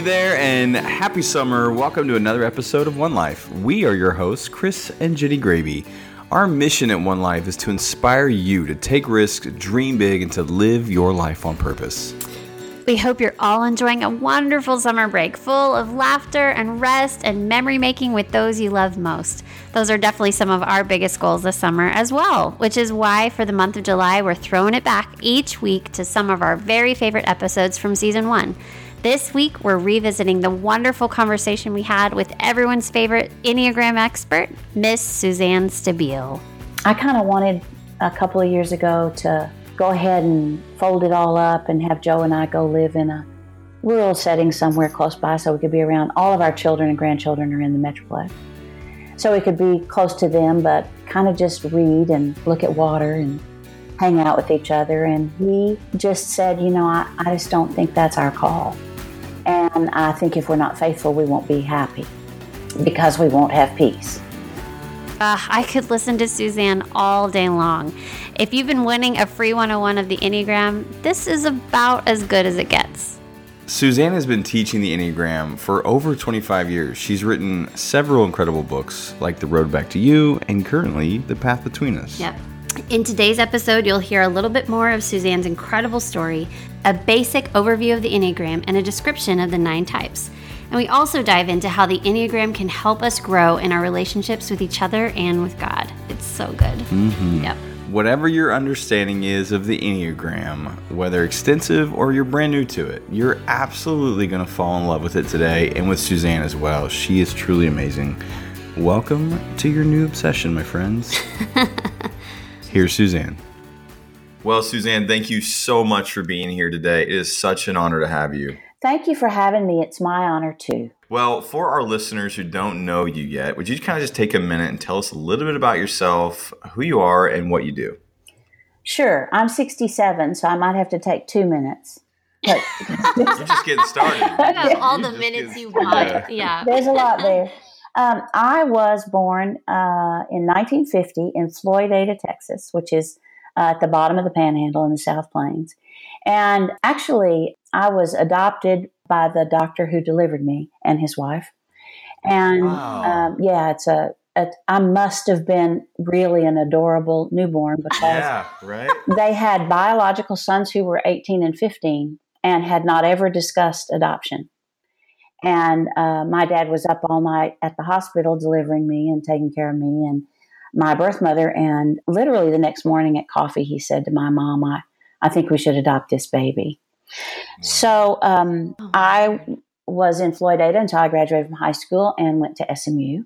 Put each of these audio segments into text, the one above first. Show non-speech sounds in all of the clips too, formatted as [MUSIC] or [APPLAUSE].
There, and happy summer. Welcome to another episode of One Life. We are your hosts, Chris and Jenny Gravy. Our mission at One Life is to inspire you to take risks, dream big, and to live your life on purpose. We hope you're all enjoying a wonderful summer break full of laughter and rest and memory making with those you love most. Those are definitely some of our biggest goals this summer as well, which is why for the month of July, we're throwing it back each week to some of our very favorite episodes from season one. This week, we're revisiting the wonderful conversation we had with everyone's favorite Enneagram expert, Miss Suzanne Stabile. I kind of wanted a couple of years ago to go ahead and fold it all up and have Joe and I go live in a rural setting somewhere close by so we could be around all of our children and grandchildren are in the Metroplex. So we could be close to them, but kind of just read and look at water and hang out with each other. And he just said, You know, I, I just don't think that's our call. And I think if we're not faithful, we won't be happy because we won't have peace. Uh, I could listen to Suzanne all day long. If you've been winning a free 101 of the Enneagram, this is about as good as it gets. Suzanne has been teaching the Enneagram for over 25 years. She's written several incredible books, like The Road Back to You and currently The Path Between Us. Yep. In today's episode, you'll hear a little bit more of Suzanne's incredible story, a basic overview of the Enneagram, and a description of the nine types. And we also dive into how the Enneagram can help us grow in our relationships with each other and with God. It's so good. Mm-hmm. Yep. Whatever your understanding is of the Enneagram, whether extensive or you're brand new to it, you're absolutely going to fall in love with it today and with Suzanne as well. She is truly amazing. Welcome to your new obsession, my friends. [LAUGHS] Here's Suzanne. Well, Suzanne, thank you so much for being here today. It is such an honor to have you. Thank you for having me. It's my honor too. Well, for our listeners who don't know you yet, would you kind of just take a minute and tell us a little bit about yourself, who you are, and what you do? Sure. I'm 67, so I might have to take two minutes. But [LAUGHS] You're just getting started. You have all the minutes getting- you want. Yeah. Yeah. there's a lot there. Um, I was born uh, in 1950 in Floydada, Texas, which is uh, at the bottom of the Panhandle in the South Plains. And actually, I was adopted by the doctor who delivered me and his wife. And Wow. um, yeah, it's a, a. I must have been really an adorable newborn because Yeah, right? they had biological sons who were 18 and 15 and had not ever discussed adoption. And uh, my dad was up all night at the hospital delivering me and taking care of me and my birth mother. And literally the next morning at coffee, he said to my mom, I, I think we should adopt this baby. So um, Oh, I was in Floydada until I graduated from high school and went to SMU.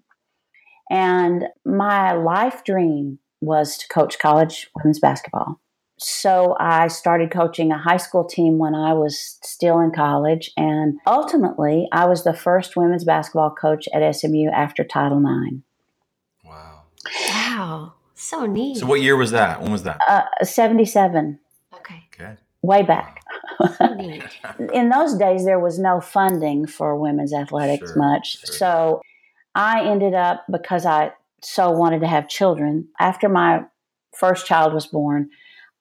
And my life dream was to coach college women's basketball. So I started coaching a high school team when I was still in college. And ultimately, I was the first women's basketball coach at SMU after Title IX. Wow. Wow. So neat. So, what year was that? When was that? Uh, 77, okay. Okay. way back. So [LAUGHS] in those days there was no funding for women's athletics Sure, much sure. so i ended up because i so wanted to have children after my first child was born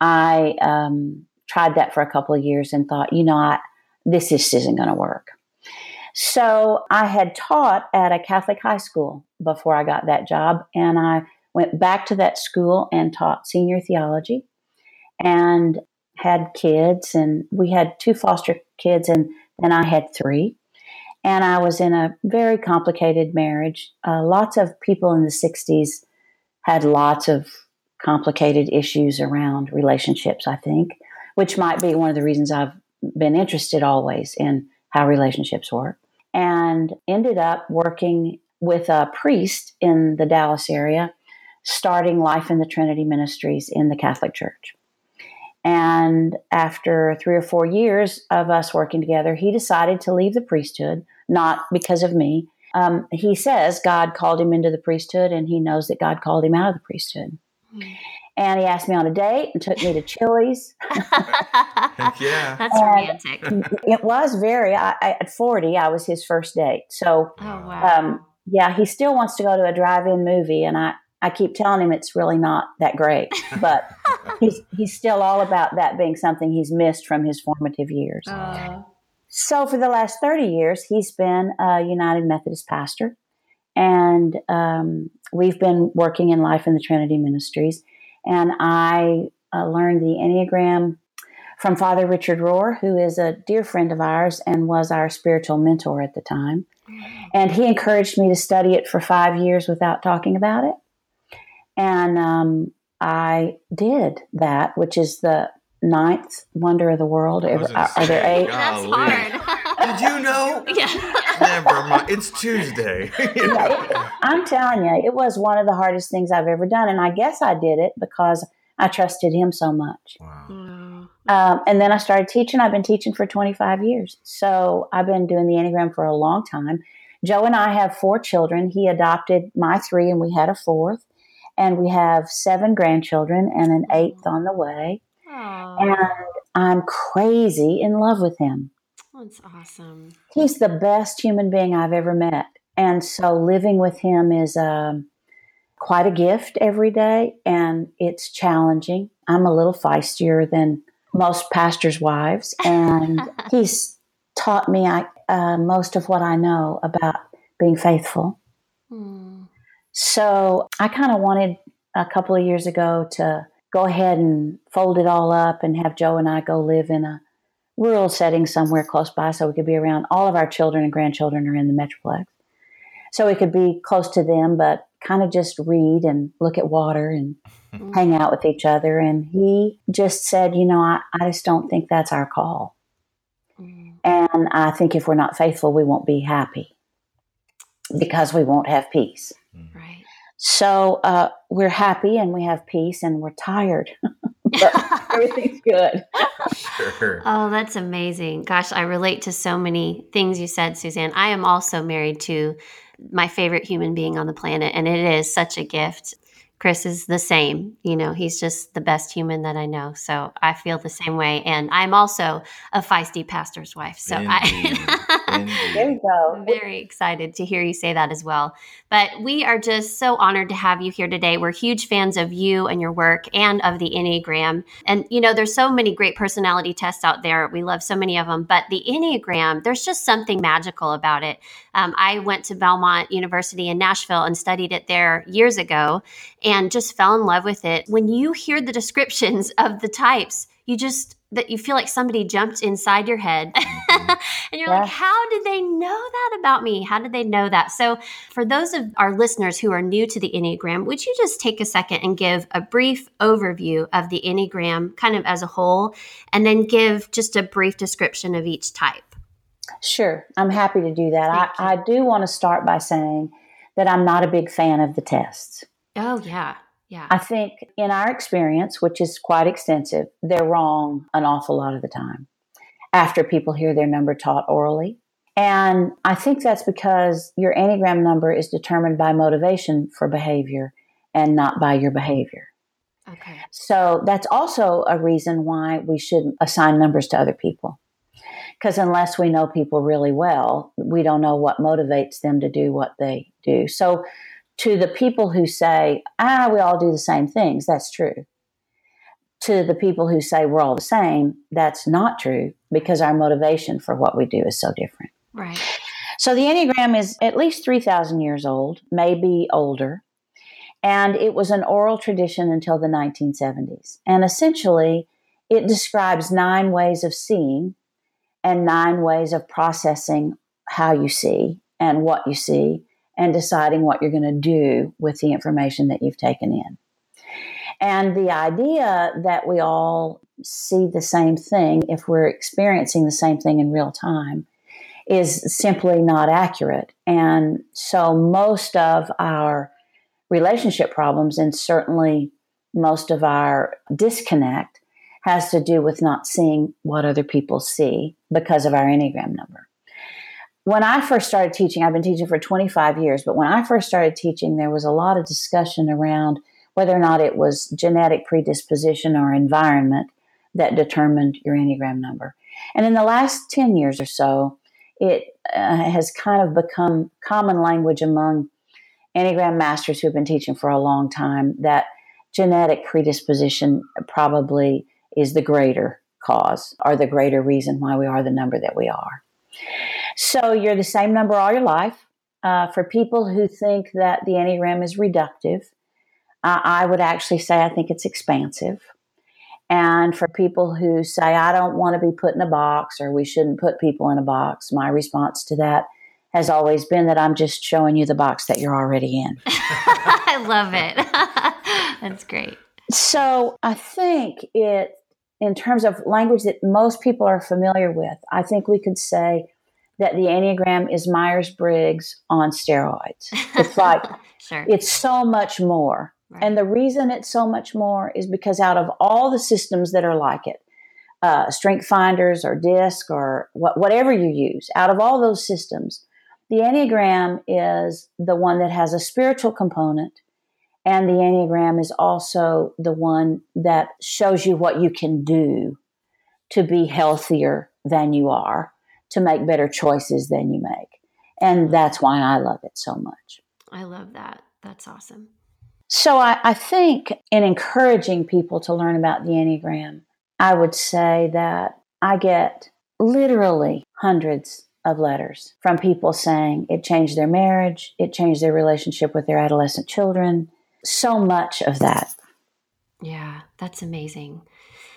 i um, tried that for a couple of years and thought you know I, this just isn't going to work. So i had taught at a catholic high school before i got that job and i went back to that school and taught senior theology and had kids and we had two foster kids and then i had three. And i was in a very complicated marriage. Uh, lots of people in the 60s had lots of complicated issues around relationships i think which might be one of the reasons i've been interested always in how relationships work and ended up working with a priest in the dallas area starting life in the trinity ministries in the catholic church and after three or four years of us working together, he decided to leave the priesthood, not because of me. Um, he says God called him into the priesthood, and he knows that God called him out of the priesthood. And he asked me on a date and took me to Chili's. Yeah. [LAUGHS] That's romantic. it was very, I, I, at 40, I was his first date. So, Oh wow. um, yeah, he still wants to go to a drive in movie, and I, I keep telling him it's really not that great, but [LAUGHS] he's, he's still all about that being something he's missed from his formative years. Uh, So for the last 30 years, he's been a United Methodist pastor. And um, we've been working in Life in the Trinity Ministries. And I uh, learned the Enneagram from Father Richard Rohr, who is a dear friend of ours and was our spiritual mentor at the time. And he encouraged me to study it for five years without talking about it. And um, I did that, which is the ninth wonder of the world. Are, are there eight? That's hard. Did you know? [LAUGHS] yeah. Never mind. It's Tuesday. [LAUGHS] Yeah, it- I'm telling you, it was one of the hardest things I've ever done. And I guess I did it because I trusted him so much. wow. Mm. Um, and then I started teaching. I've been teaching for 25 years. So I've been doing the Enneagram for a long time. Joe and I have four children. He adopted my three, and we had a fourth. And we have seven grandchildren and an eighth on the way. Oh, And I'm crazy in love with him. That's awesome. He's the best human being I've ever met. And so living with him is um, quite a gift every day, and it's challenging. I'm a little feistier than most pastors' wives, and [LAUGHS] he's taught me I, uh, most of what I know about being faithful. Mm. So I kind of wanted a couple of years ago to go ahead and fold it all up and have Joe and I go live in a rural setting somewhere close by so we could be around all of our children and grandchildren are in the Metroplex. So we could be close to them, but kind of just read and look at water and [LAUGHS] hang out with each other. And he just said, You know, I, I just don't think that's our call. Mm. And I think if we're not faithful, we won't be happy because we won't have peace. Right. So uh, we're happy and we have peace and we're tired, [LAUGHS] but [LAUGHS] everything's good. Sure. Oh, that's amazing. Gosh, I relate to so many things you said, Suzanne. I am also married to my favorite human being on the planet, and it is such a gift. Chris is the same. You know, he's just the best human that I know. So I feel the same way. And I'm also a feisty pastor's wife. So Indeed. I. [LAUGHS] There you go. I'm very excited to hear you say that as well. But we are just so honored to have you here today. We're huge fans of you and your work and of the Enneagram. And, you know, there's so many great personality tests out there. We love so many of them. But the Enneagram, there's just something magical about it. Um, I went to Belmont University in Nashville and studied it there years ago and just fell in love with it. When you hear the descriptions of the types, you just that you feel like somebody jumped inside your head [LAUGHS] and you're Yeah. like how did they know that about me? How did they know that? So for those of our listeners who are new to the enneagram would you just take a second and give a brief overview of the enneagram kind of as a whole and then give just a brief description of each type? Sure, I'm happy to do that. I, I do want to start by saying that I'm not a big fan of the tests. oh yeah. Yeah. I think in our experience, which is quite extensive, they're wrong an awful lot of the time after people hear their number taught orally. And I think that's because your Enneagram number is determined by motivation for behavior and not by your behavior. okay So that's also a reason why we shouldn't assign numbers to other people. Because unless we know people really well, we don't know what motivates them to do what they do. So, to the people who say, ah, we all do the same things, that's true. To the people who say we're all the same, that's not true because our motivation for what we do is so different. right So the Enneagram is at least 3,000 years old, maybe older. And it was an oral tradition until the 1970s. And essentially, it describes nine ways of seeing and nine ways of processing how you see and what you see and deciding what you're going to do with the information that you've taken in. And the idea that we all see the same thing if we're experiencing the same thing in real time is simply not accurate. And so most of our relationship problems and certainly most of our disconnect has to do with not seeing what other people see because of our Enneagram number. When I first started teaching, I've been teaching for 25 years, but when I first started teaching, there was a lot of discussion around whether or not it was genetic predisposition or environment that determined your Enneagram number. And in the last 10 years or so, it uh, has kind of become common language among Enneagram masters who have been teaching for a long time that genetic predisposition probably is the greater cause or the greater reason why we are the number that we are. So you're the same number all your life. Uh, for people who think that the Enneagram is reductive, uh, I would actually say I think it's expansive. And for people who say, I don't want to be put in a box or we shouldn't put people in a box, my response to that has always been that I'm just showing you the box that you're already in. [LAUGHS] I love it. [LAUGHS] That's great. So I think it, in terms of language that most people are familiar with, I think we could say that the Enneagram is Myers Briggs on steroids. It's like, [LAUGHS] sure. it's so much more. Right. And the reason it's so much more is because out of all the systems that are like it, uh, Strength Finders or DISC or wh- whatever you use, out of all those systems, the Enneagram is the one that has a spiritual component. And the Enneagram is also the one that shows you what you can do to be healthier than you are, to make better choices than you make. And that's why I love it so much. I love that. That's awesome. So I, I, think in encouraging people to learn about the Enneagram, I would say that I get literally hundreds of letters from people saying it changed their marriage, it changed their relationship with their adolescent children. So much of that. Yeah, that's amazing.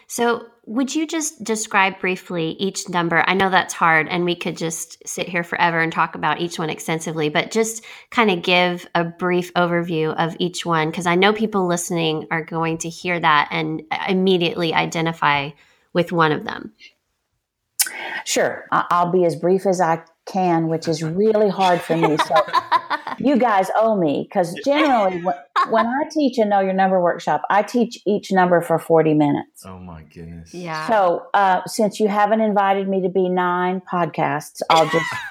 So, would you just describe briefly each number? I know that's hard and we could just sit here forever and talk about each one extensively, but just kind of give a brief overview of each one because I know people listening are going to hear that and uh, immediately identify with one of them. Sure. I'll be as brief as I can, which is really hard for me. So [LAUGHS] you guys owe me because generally when, I teach a know your number workshop, I teach each number for 40 minutes. Oh my goodness. Yeah. So uh, since you haven't invited me to be nine podcasts, I'll just, [LAUGHS]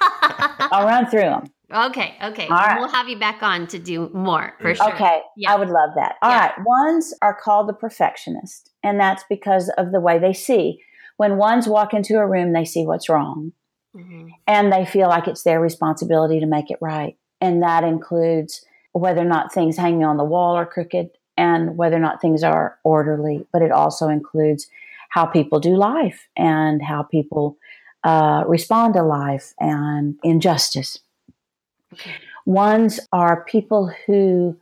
I'll run through them. Okay, okay. Right. We'll have you back on to do more for sure. Okay, yeah. I would love that. All yeah. right, ones are called the perfectionist, and that's because of the way they see. When ones walk into a room, they see what's wrong, mm-hmm. and they feel like it's their responsibility to make it right. And that includes whether or not things hanging on the wall are crooked and whether or not things are orderly, but it also includes how people do life and how people uh, respond to life and injustice. Ones are people who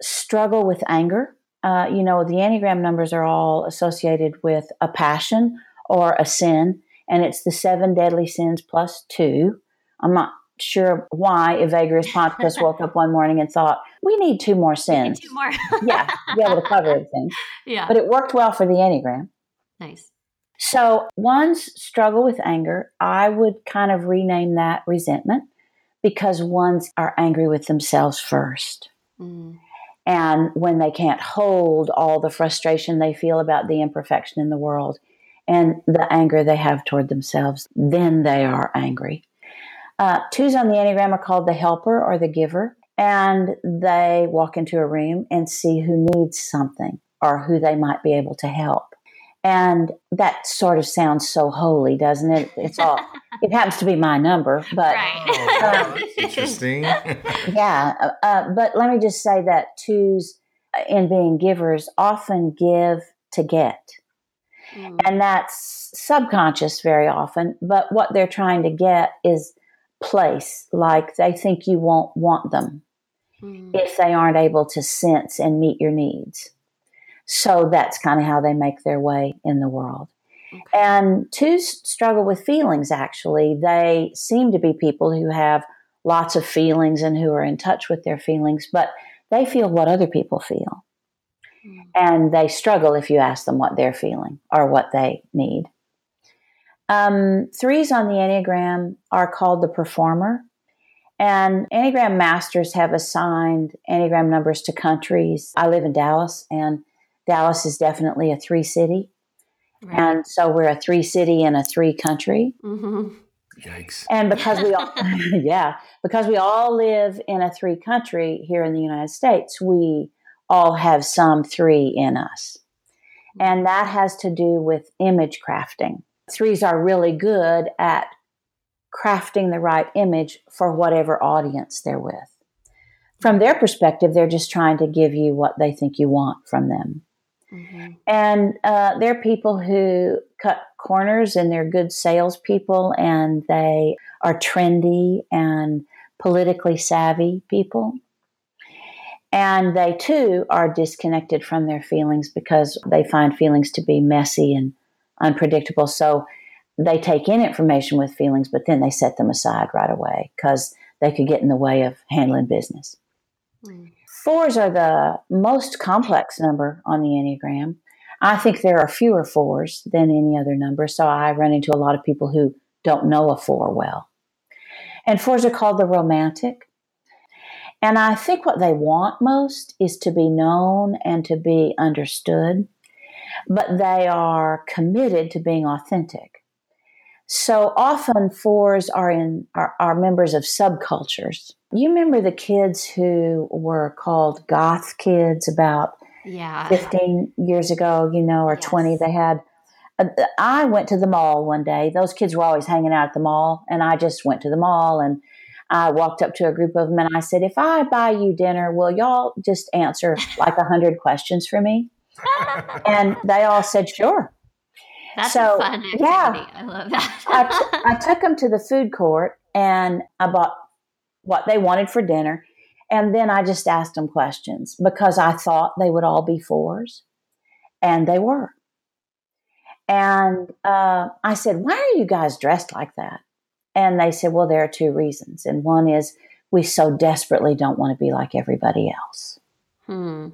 struggle with anger. Uh, you know, the Enneagram numbers are all associated with a passion or a sin, and it's the seven deadly sins plus two. I'm not sure why Evagrius Ponticus woke up one morning and thought, we need two more sins. Two more. [LAUGHS] yeah, to be able to cover everything. Yeah. But it worked well for the Enneagram. Nice. So one's struggle with anger, I would kind of rename that resentment because ones are angry with themselves first. Mm. And when they can't hold all the frustration they feel about the imperfection in the world and the anger they have toward themselves, then they are angry. Uh, twos on the Enneagram are called the helper or the giver, and they walk into a room and see who needs something or who they might be able to help. And that sort of sounds so holy, doesn't it? It's all, [LAUGHS] it happens to be my number, but. Right. Oh, um, [LAUGHS] interesting. [LAUGHS] yeah. Uh, but let me just say that twos, uh, in being givers, often give to get. Mm. And that's subconscious very often, but what they're trying to get is place like they think you won't want them mm. if they aren't able to sense and meet your needs. So that's kind of how they make their way in the world. Okay. And twos struggle with feelings, actually. They seem to be people who have lots of feelings and who are in touch with their feelings, but they feel what other people feel. Mm. And they struggle if you ask them what they're feeling or what they need. Um, threes on the Enneagram are called the performer. And Enneagram masters have assigned Enneagram numbers to countries. I live in Dallas, and Dallas is definitely a three city. Right. And so we're a three city and a three country. Mm-hmm. Yikes. And because we all, [LAUGHS] yeah, because we all live in a three country here in the United States, we all have some three in us. And that has to do with image crafting threes are really good at crafting the right image for whatever audience they're with. From their perspective, they're just trying to give you what they think you want from them. Mm-hmm. And uh, they're people who cut corners and they're good salespeople and they are trendy and politically savvy people. And they too are disconnected from their feelings because they find feelings to be messy and unpredictable. So they take in information with feelings, but then they set them aside right away because they could get in the way of handling business. Mm. Fours are the most complex number on the Enneagram. I think there are fewer fours than any other number, so I run into a lot of people who don't know a four well. And fours are called the romantic. And I think what they want most is to be known and to be understood, but they are committed to being authentic. So often fours are in are, are members of subcultures. You remember the kids who were called goth kids about yeah. 15 years ago, you know, or yes. 20 they had uh, I went to the mall one day. Those kids were always hanging out at the mall, and I just went to the mall and I walked up to a group of them and I said, "If I buy you dinner, will y'all just answer like a hundred questions for me?" And they all said, "Sure." That's so, fun activity. Yeah, I love that. I, t- [LAUGHS] I took them to the food court and I bought what they wanted for dinner. And then I just asked them questions because I thought they would all be fours. And they were. And uh, I said, Why are you guys dressed like that? And they said, Well, there are two reasons. And one is we so desperately don't want to be like everybody else. Hmm.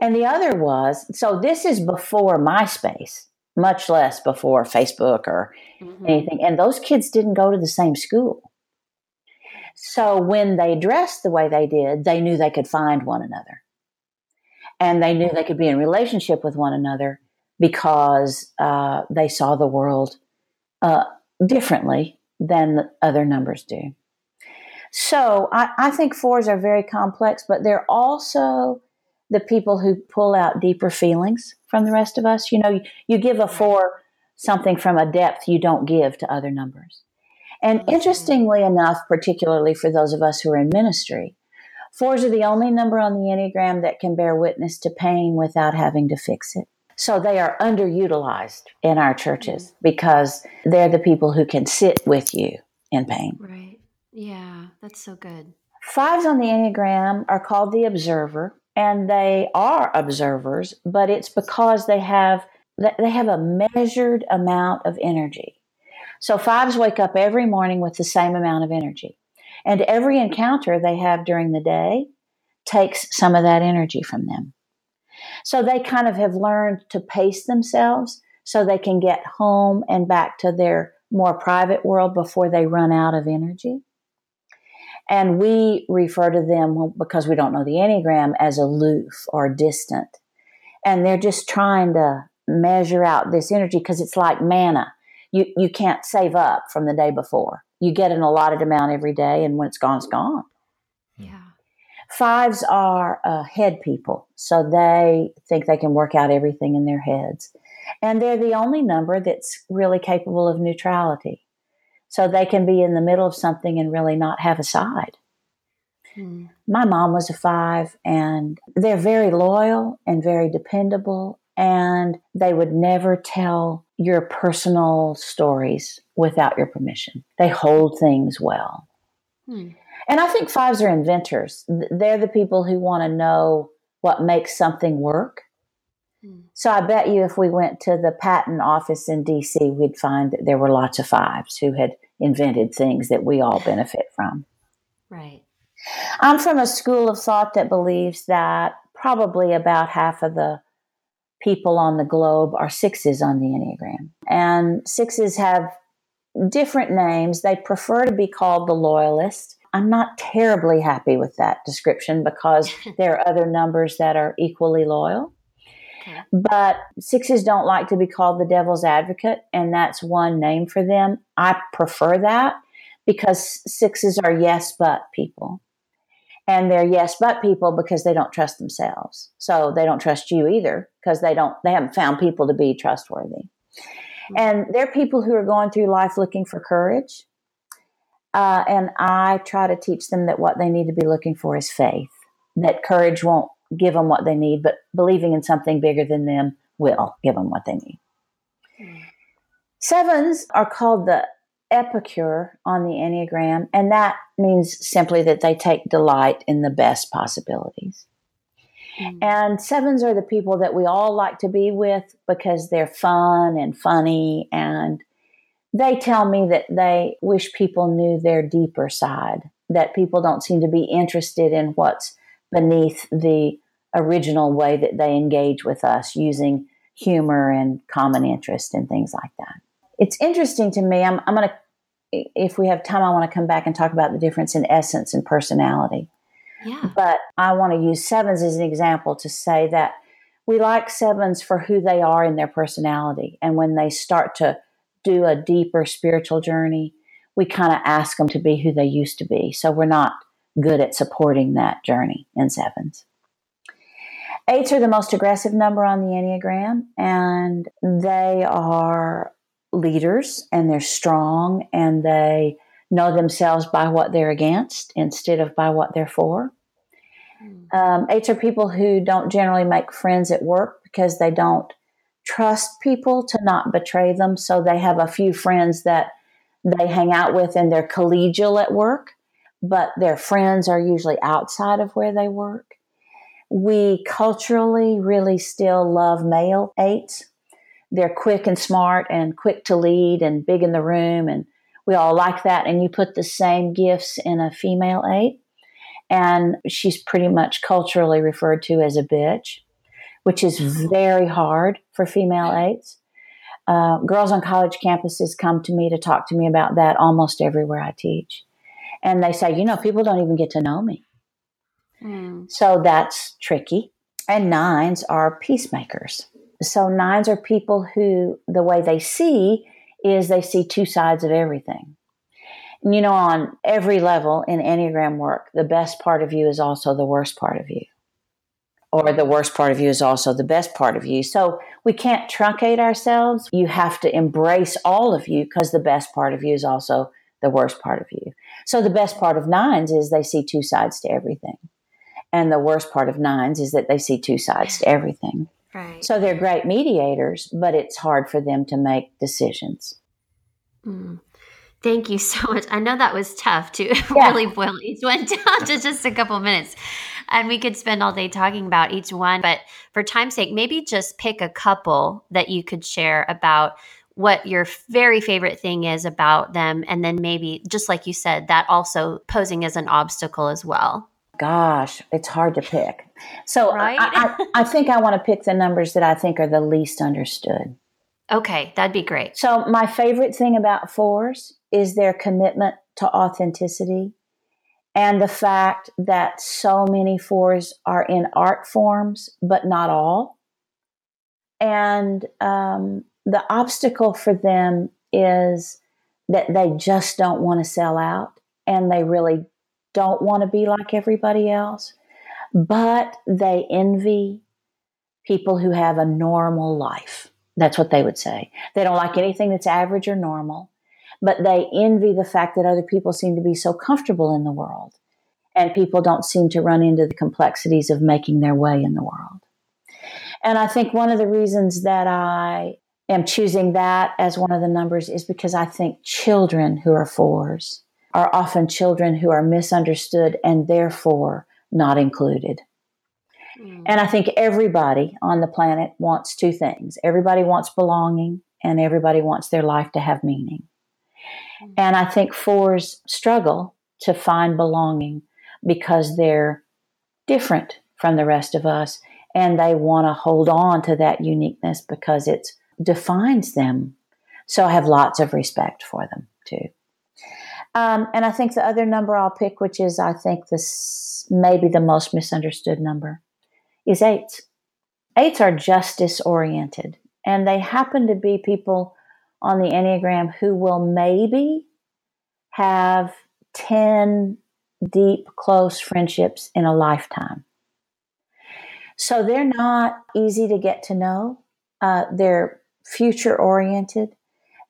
And the other was so this is before MySpace much less before Facebook or mm-hmm. anything. And those kids didn't go to the same school. So when they dressed the way they did, they knew they could find one another. And they knew they could be in relationship with one another because uh, they saw the world uh, differently than the other numbers do. So I, I think fours are very complex, but they're also the people who pull out deeper feelings from the rest of us. You know, you, you give a four something from a depth you don't give to other numbers. And interestingly enough, particularly for those of us who are in ministry, fours are the only number on the Enneagram that can bear witness to pain without having to fix it. So they are underutilized in our churches mm-hmm. because they're the people who can sit with you in pain. Right. Yeah, that's so good. Fives on the Enneagram are called the observer and they are observers, but it's because they have they have a measured amount of energy. So fives wake up every morning with the same amount of energy. And every encounter they have during the day takes some of that energy from them. So they kind of have learned to pace themselves so they can get home and back to their more private world before they run out of energy. And we refer to them because we don't know the Enneagram as aloof or distant. And they're just trying to measure out this energy because it's like manna. You, you can't save up from the day before. You get an allotted amount every day, and when it's gone, it's gone. Yeah. Fives are uh, head people, so they think they can work out everything in their heads. And they're the only number that's really capable of neutrality so they can be in the middle of something and really not have a side. Hmm. My mom was a five, and they're very loyal and very dependable, and they would never tell your personal stories without your permission. They hold things well. Hmm. And I think fives are inventors. They're the people who want to know what makes something work. Hmm. So I bet you if we went to the patent office in DC, we'd find that there were lots of fives who had invented things that we all benefit from. Right. I'm from a school of thought that believes that probably about half of the people on the globe are sixes on the Enneagram. And sixes have different names. They prefer to be called the loyalist. I'm not terribly happy with that description because [LAUGHS] there are other numbers that are equally loyal. But sixes don't like to be called the devil's advocate, and that's one name for them. I prefer that because sixes are yes but people. And they're yes but people because they don't trust themselves. So they don't trust you either because they don't they haven't found people to be trustworthy. Mm-hmm. And they're people who are going through life looking for courage. Uh, and I try to teach them that what they need to be looking for is faith. That courage won't give them what they need, but believing in something bigger than them will give them what they need. Sevens are called the epicure on the Enneagram, and that means simply that they take delight in the best possibilities. Mm. And sevens are the people that we all like to be with because they're fun and funny, and they tell me that they wish people knew their deeper side, that people don't seem to be interested in what's beneath the original way that they engage with us using humor and common interest and things like that. It's interesting to me. I'm, I'm going to, if we have time, I want to come back and talk about the difference in essence and personality. Yeah. But I want to use sevens as an example to say that we like sevens for who they are in their personality. And when they start to do a deeper spiritual journey, we kind of ask them to be who they used to be. So we're not good at supporting that journey in sevens. Eights are the most aggressive number on the Enneagram, and they are leaders and they're strong and they know themselves by what they're against instead of by what they're for. Hmm. Um, eights are people who don't generally make friends at work because they don't trust people to not betray them. So they have a few friends that they hang out with and they're collegial at work, but their friends are usually outside of where they work. We culturally really still love male eights. They're quick and smart and quick to lead and big in the room and we all like that. And you put the same gifts in a female eight, and she's pretty much culturally referred to as a bitch, which is very hard for female eights. Uh, girls on college campuses come to me to talk to me about that almost everywhere I teach. And they say, you know, people don't even get to know me. Mm. So that's tricky. And nines are peacemakers. So nines are people who, the way they see is they see two sides of everything. And you know, on every level in Enneagram work, the best part of you is also the worst part of you. Or the worst part of you is also the best part of you. So we can't truncate ourselves. You have to embrace all of you because the best part of you is also the worst part of you. So the best part of nines is they see two sides to everything. And the worst part of nines is that they see two sides to everything. Right. So they're great mediators, but it's hard for them to make decisions. Mm. Thank you so much. I know that was tough to [LAUGHS] yeah. really boil each one [LAUGHS] down to just a couple minutes. And we could spend all day talking about each one. But for time's sake, maybe just pick a couple that you could share about what your very favorite thing is about them. And then maybe, just like you said, that also posing as an obstacle as well. Gosh, it's hard to pick. So right? I, I, I think I want to pick the numbers that I think are the least understood. Okay, that'd be great. So, my favorite thing about fours is their commitment to authenticity and the fact that so many fours are in art forms, but not all. And um, the obstacle for them is that they just don't want to sell out and they really don't want to be like everybody else, but they envy people who have a normal life. That's what they would say. They don't like anything that's average or normal, but they envy the fact that other people seem to be so comfortable in the world and people don't seem to run into the complexities of making their way in the world. And I think one of the reasons that I am choosing that as one of the numbers is because I think children who are fours are often children who are misunderstood and therefore not included. Mm. And I think everybody on the planet wants two things everybody wants belonging, and everybody wants their life to have meaning. Mm. And I think fours struggle to find belonging because they're different from the rest of us and they want to hold on to that uniqueness because it defines them. So I have lots of respect for them too. Um, and I think the other number I'll pick, which is I think this maybe the most misunderstood number, is eights. Eights are justice oriented, and they happen to be people on the Enneagram who will maybe have 10 deep, close friendships in a lifetime. So they're not easy to get to know. Uh, they're future oriented,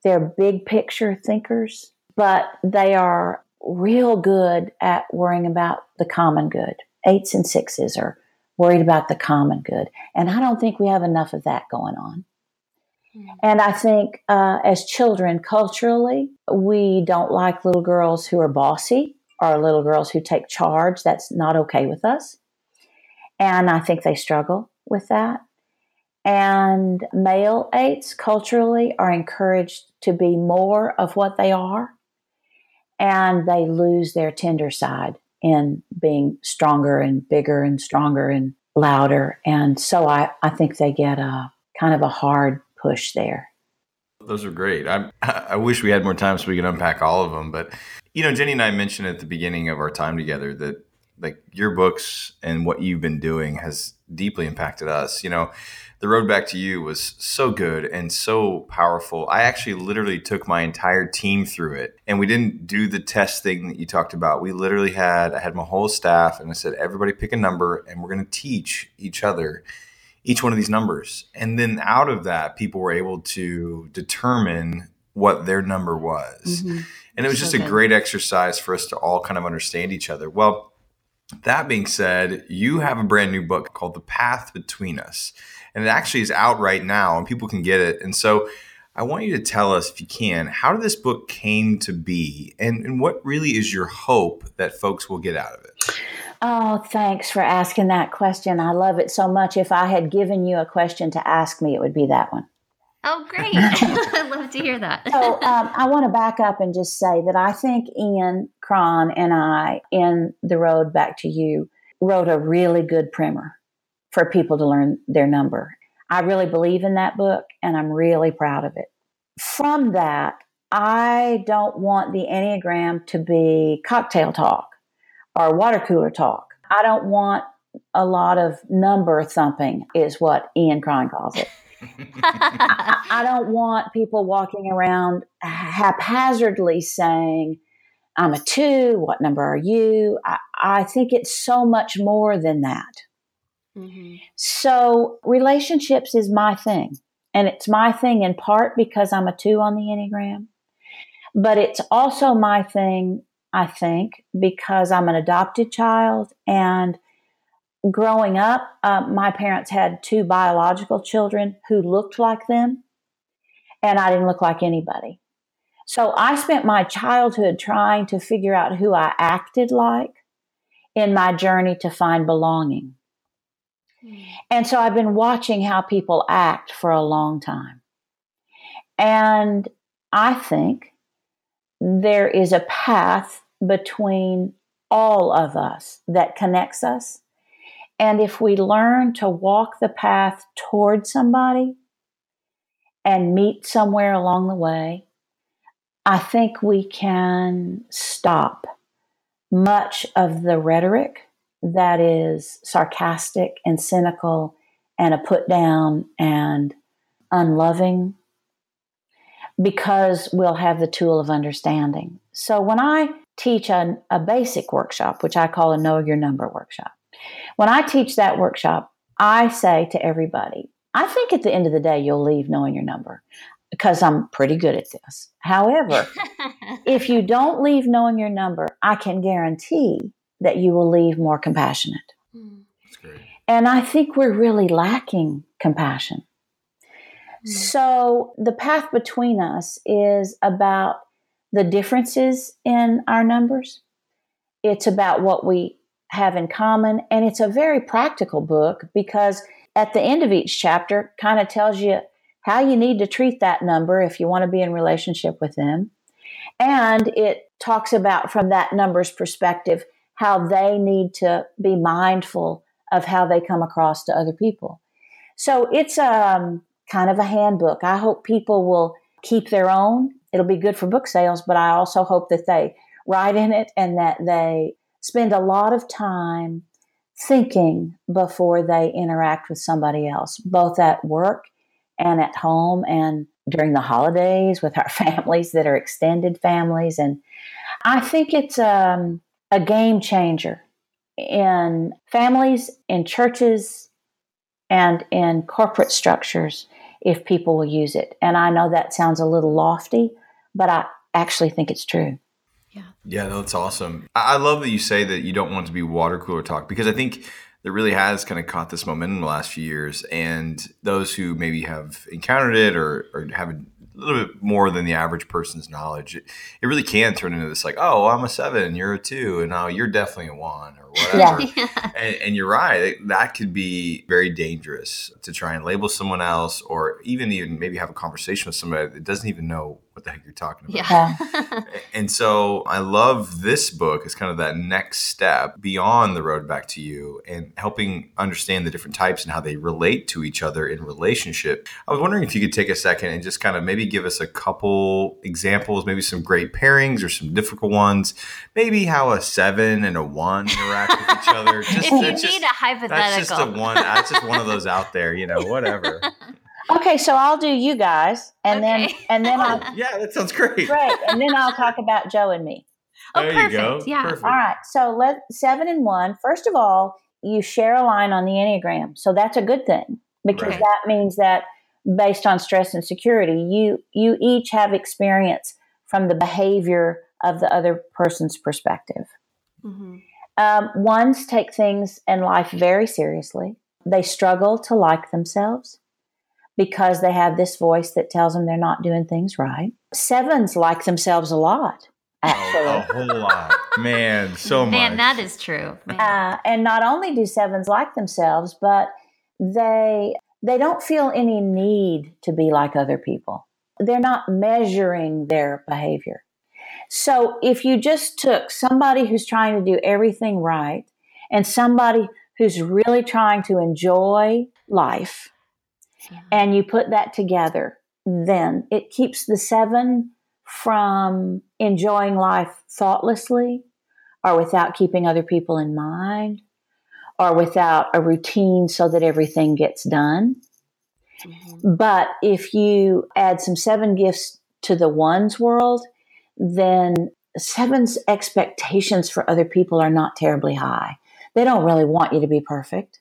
they're big picture thinkers, but they are real good at worrying about the common good. Eights and sixes are worried about the common good. And I don't think we have enough of that going on. And I think uh, as children, culturally, we don't like little girls who are bossy or little girls who take charge. That's not okay with us. And I think they struggle with that. And male eights culturally are encouraged to be more of what they are, and they lose their tender side in being stronger and bigger and stronger and louder. And so I, I think they get a kind of a hard push there. Those are great. I [LAUGHS] I wish we had more time so we could unpack all of them. But you know, Jenny and I mentioned at the beginning of our time together that like your books and what you've been doing has deeply impacted us. You know, the road back to you was so good and so powerful. I actually literally took my entire team through it, and we didn't do the test thing that you talked about. We literally had I had my whole staff, and I said, everybody pick a number, and we're going to teach each other each one of these numbers. And then out of that, people were able to determine what their number was. Mm-hmm. And it was just a great exercise for us to all kind of understand each other. Well, that being said, you have a brand new book called The Path Between Us. And it actually is out right now and people can get it. And so I want you to tell us, if you can, how did this book came to be and, and what really is your hope that folks will get out of it? Oh, thanks for asking that question. I love it so much. If I had given you a question to ask me, it would be that one. Oh, great. I'd [LAUGHS] [LAUGHS] love to hear that. so um, I want to back up and just say that I think Ian Cron and I, in The Road Back to You, wrote a really good primer for people to learn their number. I really believe in that book and I'm really proud of it. From that, I don't want the Enneagram to be cocktail talk or water cooler talk. I don't want a lot of number thumping, is what Ian Cron calls it. [LAUGHS] I, I don't want people walking around haphazardly saying, I'm a two, what number are you? I, I think it's so much more than that. Mm-hmm. So, relationships is my thing. And it's my thing in part because I'm a two on the Enneagram, but it's also my thing I think, because I'm an adopted child. And growing up, uh, my parents had two biological children who looked like them, and I didn't look like anybody. So I spent my childhood trying to figure out who I acted like in my journey to find belonging. And so I've been watching how people act for a long time. And I think there is a path between all of us that connects us. And if we learn to walk the path toward somebody and meet somewhere along the way, I think we can stop much of the rhetoric that is sarcastic and cynical and a put down and unloving because we'll have the tool of understanding. So when I teach a, a basic workshop, which I call a Know Your Number workshop, when I teach that workshop, I say to everybody, I think at the end of the day, you'll leave knowing your number because I'm pretty good at this. However, [LAUGHS] if you don't leave knowing your number, I can guarantee that you will leave more compassionate. That's great. And I think we're really lacking compassion. Mm. So the path between us is about the differences in our numbers. It's about what we have in common. And it's a very practical book because at the end of each chapter kind of tells you how you need to treat that number if you want to be in relationship with them. And it talks about from that number's perspective how they need to be mindful of how they come across to other people. So it's um, kind of a handbook. I hope people will keep their own. It'll be good for book sales, but I also hope that they write in it and that they spend a lot of time thinking before they interact with somebody else, both at work and at home and during the holidays with our [LAUGHS] families that are extended families. And I think it's um, a game changer in families, in churches, and in corporate structures if people will use it. And I know that sounds a little lofty, but I actually think it's true. Yeah. Yeah, that's awesome. I love that you say that you don't want to be water cooler talk because I think that really has kind of caught this momentum in the last few years. And those who maybe have encountered it or, or have a little bit more than the average person's knowledge, it, it really can turn into this like, oh, I'm a seven, you're a two, and oh, you're definitely a one or whatever. [LAUGHS] Yeah. and, and, you're right, that could be very dangerous to try and label someone else or even even maybe have a conversation with somebody that doesn't even know what the heck you're talking about. Yeah. [LAUGHS] and so I love this book as kind of that next step beyond the road back to you and helping understand the different types and how they relate to each other in relationship. I was wondering if you could take a second and just kind of maybe give us a couple examples, maybe some great pairings or some difficult ones, maybe how a seven and a one interact with each other. [LAUGHS] Just, if you need just, a hypothetical. That's just a one. That's just one of those out there, you know, whatever. [LAUGHS] Okay, so I'll do you guys, and okay. then and then I'll [LAUGHS] yeah, that sounds great. Great, and then I'll talk about Joe and me. Oh, there perfect. you go. Yeah. Perfect. All right. So let seven and one. First of all, you share a line on the enneagram, so that's a good thing because right. that means that based on stress and security, you you each have experience from the behavior of the other person's perspective. Mm-hmm. Um, ones take things in life very seriously. They struggle to like themselves because they have this voice that tells them they're not doing things right. Sevens like themselves a lot. Actually. Oh, a whole lot. Man, so Man, much. Man, that is true. Uh, and not only do sevens like themselves, but they they don't feel any need to be like other people. They're not measuring their behavior. So if you just took somebody who's trying to do everything right and somebody who's really trying to enjoy life and you put that together, then it keeps the seven from enjoying life thoughtlessly or without keeping other people in mind or without a routine so that everything gets done. Mm-hmm. But if you add some seven gifts to the one's world, then seven's expectations for other people are not terribly high. They don't really want you to be perfect.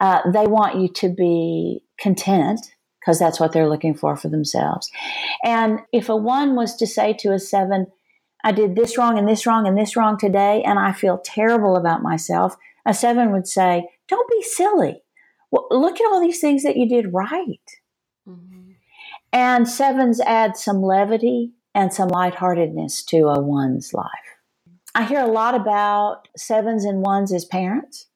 Uh, they want you to be content because that's what they're looking for for themselves. And if a one was to say to a seven, I did this wrong and this wrong and this wrong today, and I feel terrible about myself, a seven would say, Don't be silly. Well, look at all these things that you did right. Mm-hmm. And sevens add some levity and some lightheartedness to a one's life. I hear a lot about sevens and ones as parents.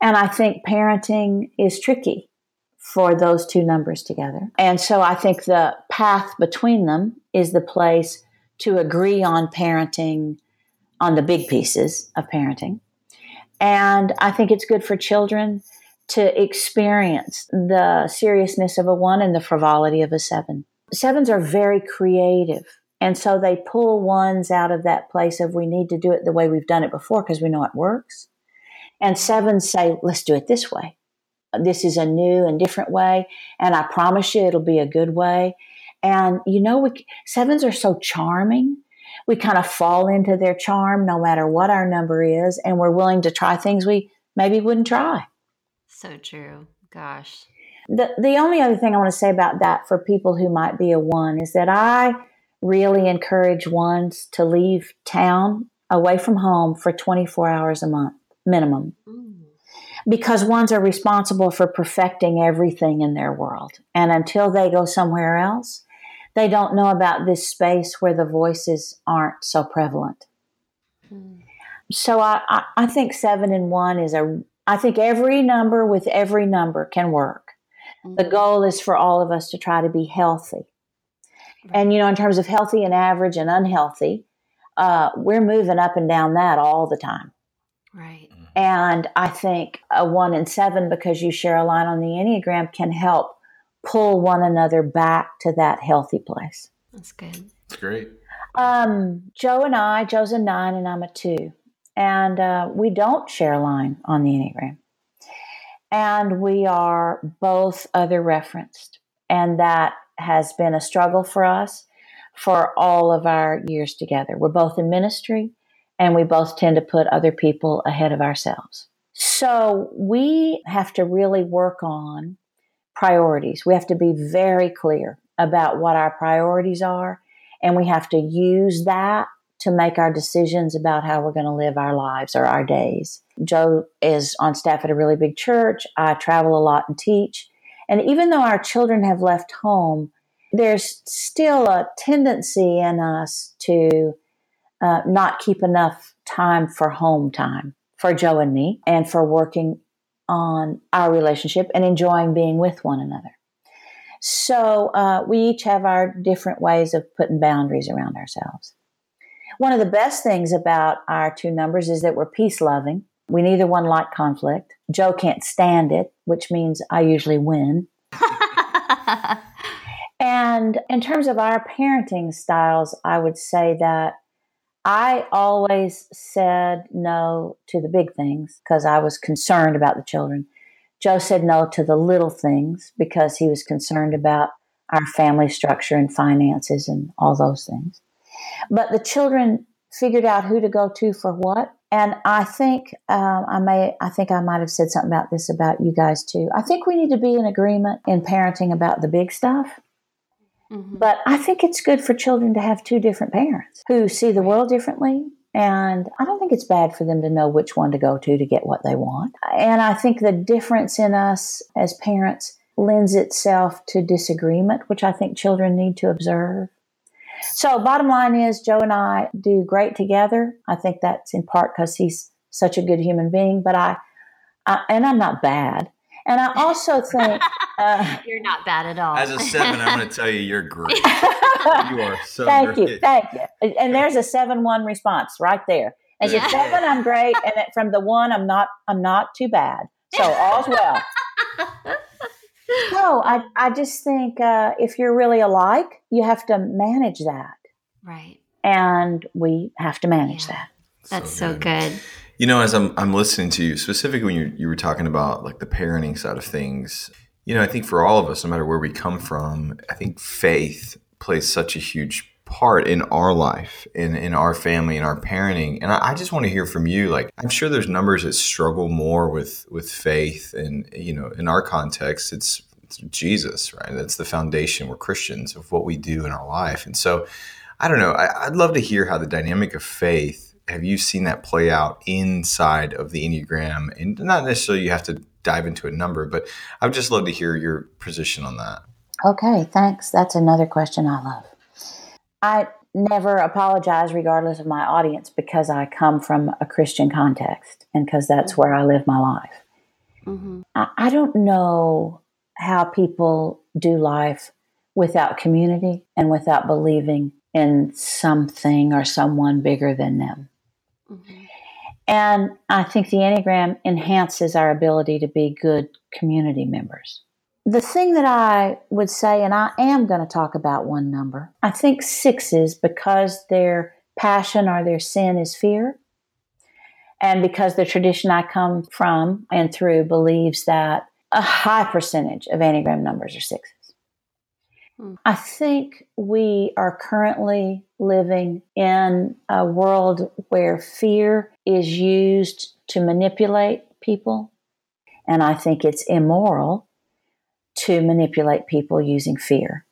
And I think parenting is tricky for those two numbers together. And so I think the path between them is the place to agree on parenting, on the big pieces of parenting. And I think it's good for children to experience the seriousness of a one and the frivolity of a seven. Sevens are very creative. And so they pull ones out of that place of we need to do it the way we've done it before because we know it works. And sevens say, let's do it this way. This is a new and different way. And I promise you it'll be a good way. And you know, we, sevens are so charming. We kind of fall into their charm no matter what our number is. And we're willing to try things we maybe wouldn't try. So true. Gosh. The, the only other thing I want to say about that for people who might be a one is that I really encourage ones to leave town away from home for 24 hours a month minimum. Mm. Because ones are responsible for perfecting everything in their world. And until they go somewhere else, they don't know about this space where the voices aren't so prevalent. Mm. So I, I, I think seven and one is a, I think every number with every number can work. The goal is for all of us to try to be healthy. And, you know, in terms of healthy and average and unhealthy, uh, we're moving up and down that all the time. Right. And I think a one in seven, because you share a line on the Enneagram, can help pull one another back to that healthy place. That's good. That's great. Um, Joe and I, Joe's a nine and I'm a two. And uh, we don't share a line on the Enneagram. And we are both other referenced. And that has been a struggle for us for all of our years together. We're both in ministry and we both tend to put other people ahead of ourselves. So we have to really work on priorities. We have to be very clear about what our priorities are, and we have to use that to make our decisions about how we're going to live our lives or our days. Joe is on staff at a really big church. I travel a lot and teach. And even though our children have left home, there's still a tendency in us to uh, not keep enough time for home time for Joe and me and for working on our relationship and enjoying being with one another. So uh, we each have our different ways of putting boundaries around ourselves. One of the best things about our two numbers is that we're peace loving. We neither one like conflict. Joe can't stand it, which means I usually win. [LAUGHS] and in terms of our parenting styles, I would say that I always said no to the big things because I was concerned about the children. Joe said no to the little things because he was concerned about our family structure and finances and all those things. But the children figured out who to go to for what. And I think um, I may, I think I might have said something about this about you guys too. I think we need to be in agreement in parenting about the big stuff Mm-hmm. But I think it's good for children to have two different parents who see the world differently. And I don't think it's bad for them to know which one to go to to get what they want. And I think the difference in us as parents lends itself to disagreement, which I think children need to observe. So, bottom line is, Joe and I do great together. I think that's in part because he's such a good human being, but I, I and I'm not bad. And I also [LAUGHS] think uh, you're not bad at all. As a seven, I'm going to tell you you're great. [LAUGHS] you are so thank great. you, thank you. And there's a seven-one response right there. As yeah. a seven, I'm great, and from the one, I'm not. I'm not too bad. So all's well. [LAUGHS] no, I I just think uh, if you're really alike, you have to manage that. Right. And we have to manage yeah. that. That's so good. So good. You know, as I'm I'm listening to you, specifically when you you were talking about like the parenting side of things, you know, I think for all of us, no matter where we come from, I think faith plays such a huge part in our life, in in our family, in our parenting. And I, I just want to hear from you. Like, I'm sure there's numbers that struggle more with with faith, and you know, in our context, it's, it's Jesus, right? That's the foundation. We're Christians of what we do in our life, and so. I don't know. I, I'd love to hear how the dynamic of faith have you seen that play out inside of the Enneagram? And not necessarily you have to dive into a number, but I would just love to hear your position on that. Okay, thanks. That's another question I love. I never apologize, regardless of my audience, because I come from a Christian context and because that's mm-hmm. where I live my life. Mm-hmm. I, I don't know how people do life without community and without believing in something or someone bigger than them. Mm-hmm. And I think the Enneagram enhances our ability to be good community members. The thing that I would say, and I am going to talk about one number, I think sixes, because their passion or their sin is fear, and because the tradition I come from and through believes that a high percentage of Enneagram numbers are sixes. Hmm. I think we are currently living in a world where fear is used to manipulate people. And I think it's immoral to manipulate people using fear.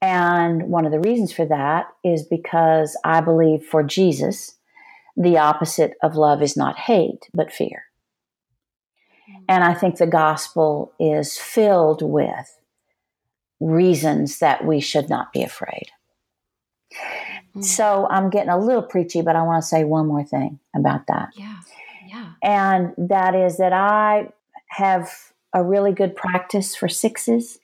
And one of the reasons for that is because I believe for Jesus, the opposite of love is not hate, but fear. And I think the gospel is filled with reasons that we should not be afraid. Mm-hmm. So I'm getting a little preachy, but I want to say one more thing about that. Yeah. Yeah. And that is that I have a really good practice for sixes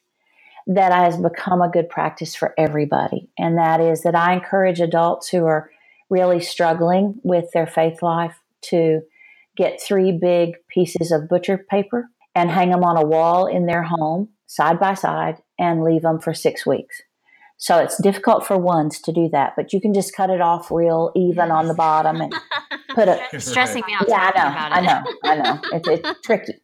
that has become a good practice for everybody. And that is that I encourage adults who are really struggling with their faith life to get three big pieces of butcher paper and hang them on a wall in their home side by side and leave them for six weeks. So it's difficult for ones to do that, but you can just cut it off real even on the bottom and put it. Stressing me out. Yeah, I know, I know, I know. It's, it's tricky,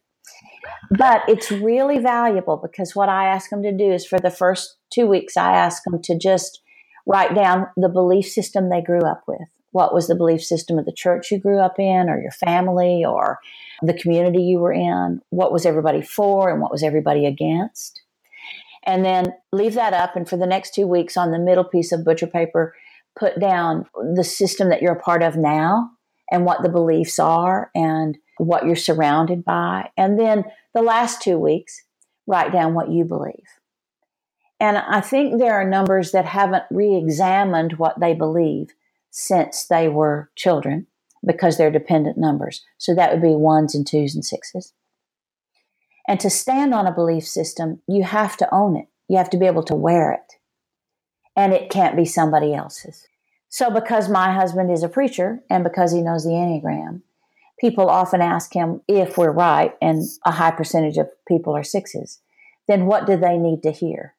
but it's really valuable because what I ask them to do is for the first two weeks, I ask them to just write down the belief system they grew up with. What was the belief system of the church you grew up in, or your family, or the community you were in? What was everybody for, and what was everybody against? and then leave that up. And for the next two weeks on the middle piece of butcher paper, put down the system that you're a part of now and what the beliefs are and what you're surrounded by. And then the last two weeks, write down what you believe. And I think there are numbers that haven't re examined what they believe since they were children because they're dependent numbers. So that would be ones and twos and sixes. And to stand on a belief system, you have to own it. You have to be able to wear it. And it can't be somebody else's. So, because my husband is a preacher and because he knows the Enneagram, people often ask him if we're right, and a high percentage of people are sixes, then what do they need to hear?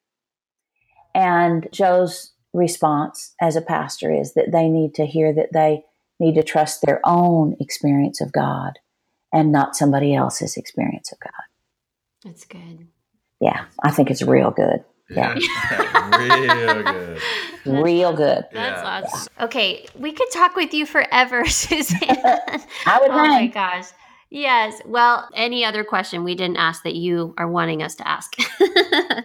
And Joe's response as a pastor is that they need to hear that they need to trust their own experience of God and not somebody else's experience of God. That's good. Yeah, I think it's real good. Yeah. real good. [LAUGHS] Real good. That's Yeah. awesome. Okay, we could talk with you forever, [LAUGHS] Suzanne. [LAUGHS] I would oh my hang. gosh. Yes. Well, any other question we didn't ask that you are wanting us to ask?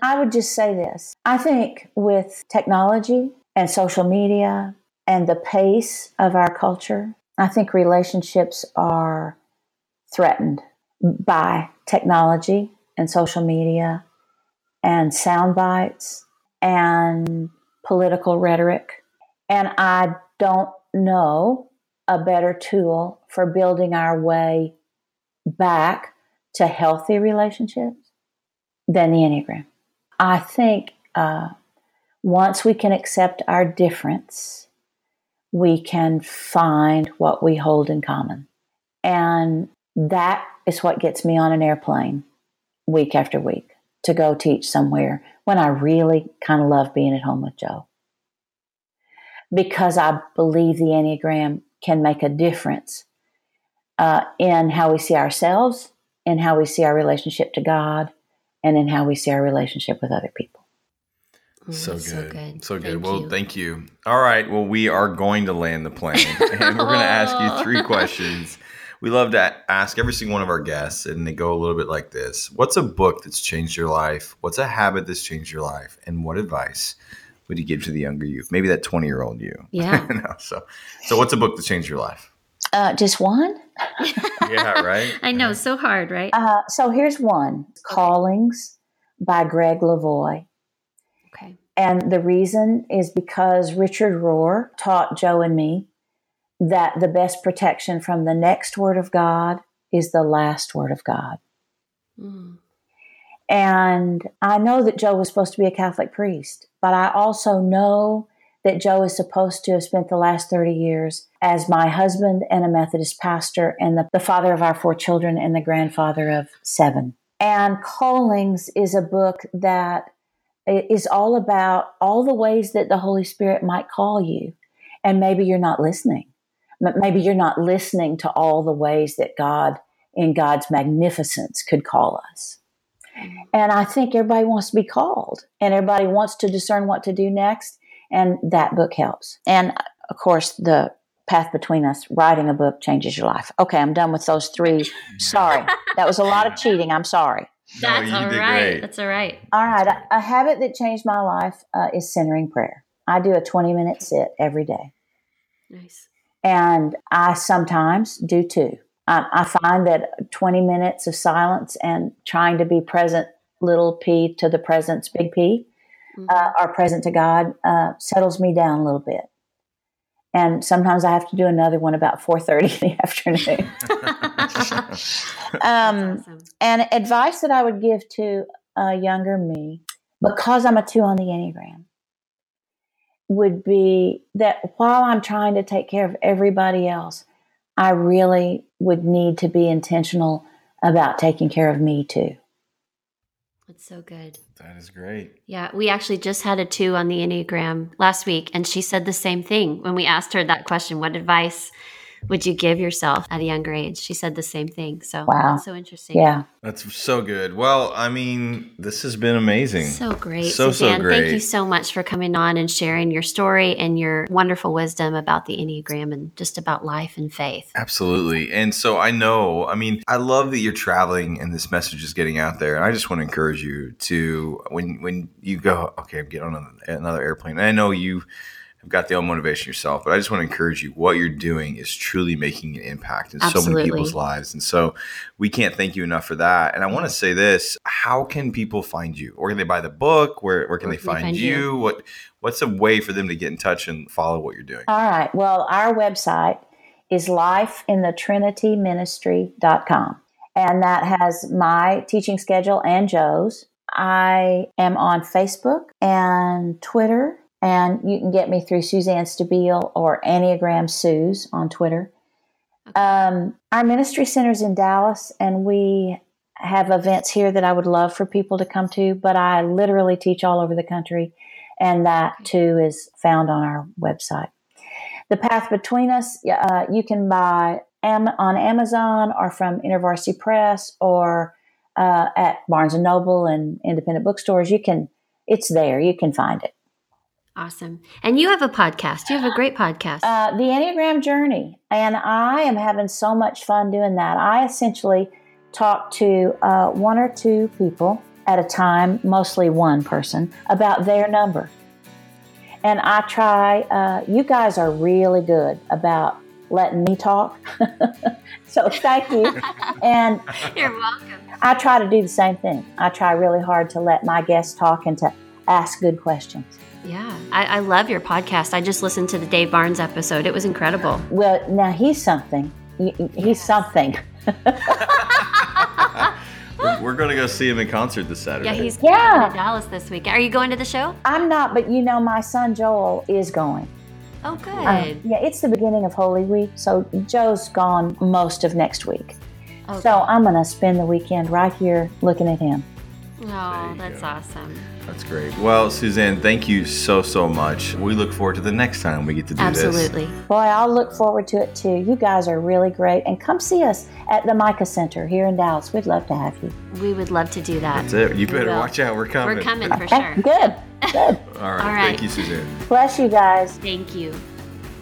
I would just say this. I think with technology and social media and the pace of our culture, I think relationships are threatened by technology and social media and sound bites and political rhetoric. And I don't know a better tool for building our way back to healthy relationships than the Enneagram. I think uh, once we can accept our difference, we can find what we hold in common. And that is what gets me on an airplane week after week to go teach somewhere when I really kind of love being at home with Joe. Because I believe the Enneagram can make a difference uh, in how we see ourselves, in how we see our relationship to God, and in how we see our relationship with other people. So that's good. So good. Thank well, you. thank you. All right. Well, we are going to land the plane [LAUGHS] and we're going to ask you three [LAUGHS] questions. We love to ask every single one of our guests, and they go a little bit like this What's a book that's changed your life? What's a habit that's changed your life? And what advice would you give to the younger youth? Maybe that 20 year old you. Yeah. [LAUGHS] no, so, so, what's a book that changed your life? Uh, just one? [LAUGHS] Yeah, right? [LAUGHS] I know, so hard, right? Uh, so here's one Callings by Gregg Levoy. Okay. And the reason is because Richard Rohr taught Joe and me that the best protection from the next word of God is the last word of God. Mm. And I know that Joe was supposed to be a Catholic priest, but I also know that Joe is supposed to have spent the last 30 years as my husband and a Methodist pastor and the, the father of our four children and the grandfather of seven. And Callings is a book that is all about all the ways that the Holy Spirit might call you. And maybe you're not listening. M- Maybe you're not listening to all the ways that God, in God's magnificence, could call us. And I think everybody wants to be called and everybody wants to discern what to do next. And that book helps. And of course, the path between us, writing a book changes your life. Okay, I'm done with those three. Sorry. That was a lot of cheating. I'm sorry. [LAUGHS] That's you all did right. great. That's all right. All right. A, a habit that changed my life uh, is centering prayer. I do a 20 minute sit every day. Nice. And I sometimes do too. I, I find that 20 minutes of silence and trying to be present, little p to the presence, big P, Mhm. uh, are present to God, uh, settles me down a little bit. And sometimes I have to do another one about 4:30 [LAUGHS] in the afternoon. [LAUGHS] Um, awesome. and advice that I would give to a younger me, because I'm a two on the Enneagram, would be that while I'm trying to take care of everybody else, I really would need to be intentional about taking care of me too. That's so good. That is great. Yeah, we actually just had a two on the Enneagram last week, and she said the same thing when we asked her that question What advice would you give yourself at a younger age? She said the same thing. So Wow. that's so interesting. Yeah. That's so good. Well, I mean, this has been amazing. So great. So, so Suzanne, thank you so much for coming on and sharing your story and your wonderful wisdom about the Enneagram and just about life and faith. Absolutely. And so I know, I mean, I love that you're traveling and this message is getting out there. And I just want to encourage you to when when you go, okay, I'm getting on another airplane. And I know you got the own motivation yourself, but I just want to encourage you. What you're doing is truly making an impact in so many people's lives, and so we can't thank you enough for that. And I want to say this: How can people find you? Where can they buy the book? Where where can Where they can they find, find you? you? What what's a way for them to get in touch and follow what you're doing? All right. Well, our website is lifeinthetrinityministry.com. And that has my teaching schedule and Joe's. I am on Facebook and Twitter, and you can get me through Suzanne Stabile or Enneagram Suze on Twitter. Um, our ministry center's in Dallas, and we have events here that I would love for people to come to, but I literally teach all over the country, and that too is found on our website. The Path Between Us, uh, you can buy am- on Amazon or from InterVarsity Press or uh, at Barnes and Noble and independent bookstores. You can, it's there. You can find it. Awesome. And you have a podcast. You have a great podcast. Uh, the Enneagram Journey, and I am having so much fun doing that. I essentially talk to uh, one or two people at a time, mostly one person, about their number. And I try, uh, you guys are really good about letting me talk. [LAUGHS] so thank you. [LAUGHS] and You're welcome. I try to do the same thing. I try really hard to let my guests talk and to ask good questions. Yeah, I, I love your podcast. I just listened to the Dave Barnes episode. It was incredible. Well, now he's something. He- He's something. we're we're going to go see him in concert this Saturday. Yeah, he's Yeah. coming to Dallas this week. Are you going to the show? I'm not, but you know, my son Joel is going. Oh, good. Um, yeah, it's the beginning of Holy Week, so Joe's gone most of next week. Okay. So I'm going to spend the weekend right here looking at him. oh, that's go. awesome. That's great. Well, Suzanne, thank you so so much. We look forward to the next time we get to do this. Absolutely. Boy, I'll look forward to it too. You guys are really great. And come see us at the Micah Center here in Dallas. We'd love to have you. We would love to do that. That's it. You better watch out. We're coming. We're coming for Okay, sure. good. Good. [LAUGHS] All right. All right. Thank you, Suzanne. Bless you guys. Thank you.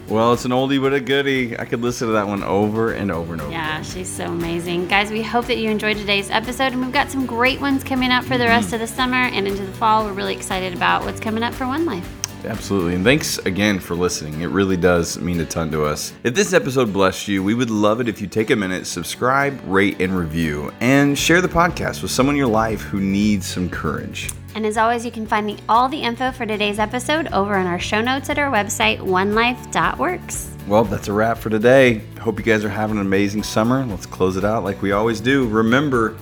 Well, it's an oldie but a goodie. I could listen to that one over and over and over. Yeah, she's so amazing. Guys, we hope that you enjoyed today's episode, and we've got some great ones coming up for the rest mm. of the summer and into the fall. We're really excited about what's coming up for One Life. Absolutely. And thanks again for listening. It really does mean a ton to us. If this episode blessed you, we would love it if you take a minute, subscribe, rate, and review, and share the podcast with someone in your life who needs some courage. And as always, you can find the, all the info for today's episode over in our show notes at our website, onelife.works. Well, that's a wrap for today. Hope you guys are having an amazing summer. Let's close it out like we always do. Remember,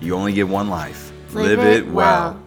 you only get one life. Live it well.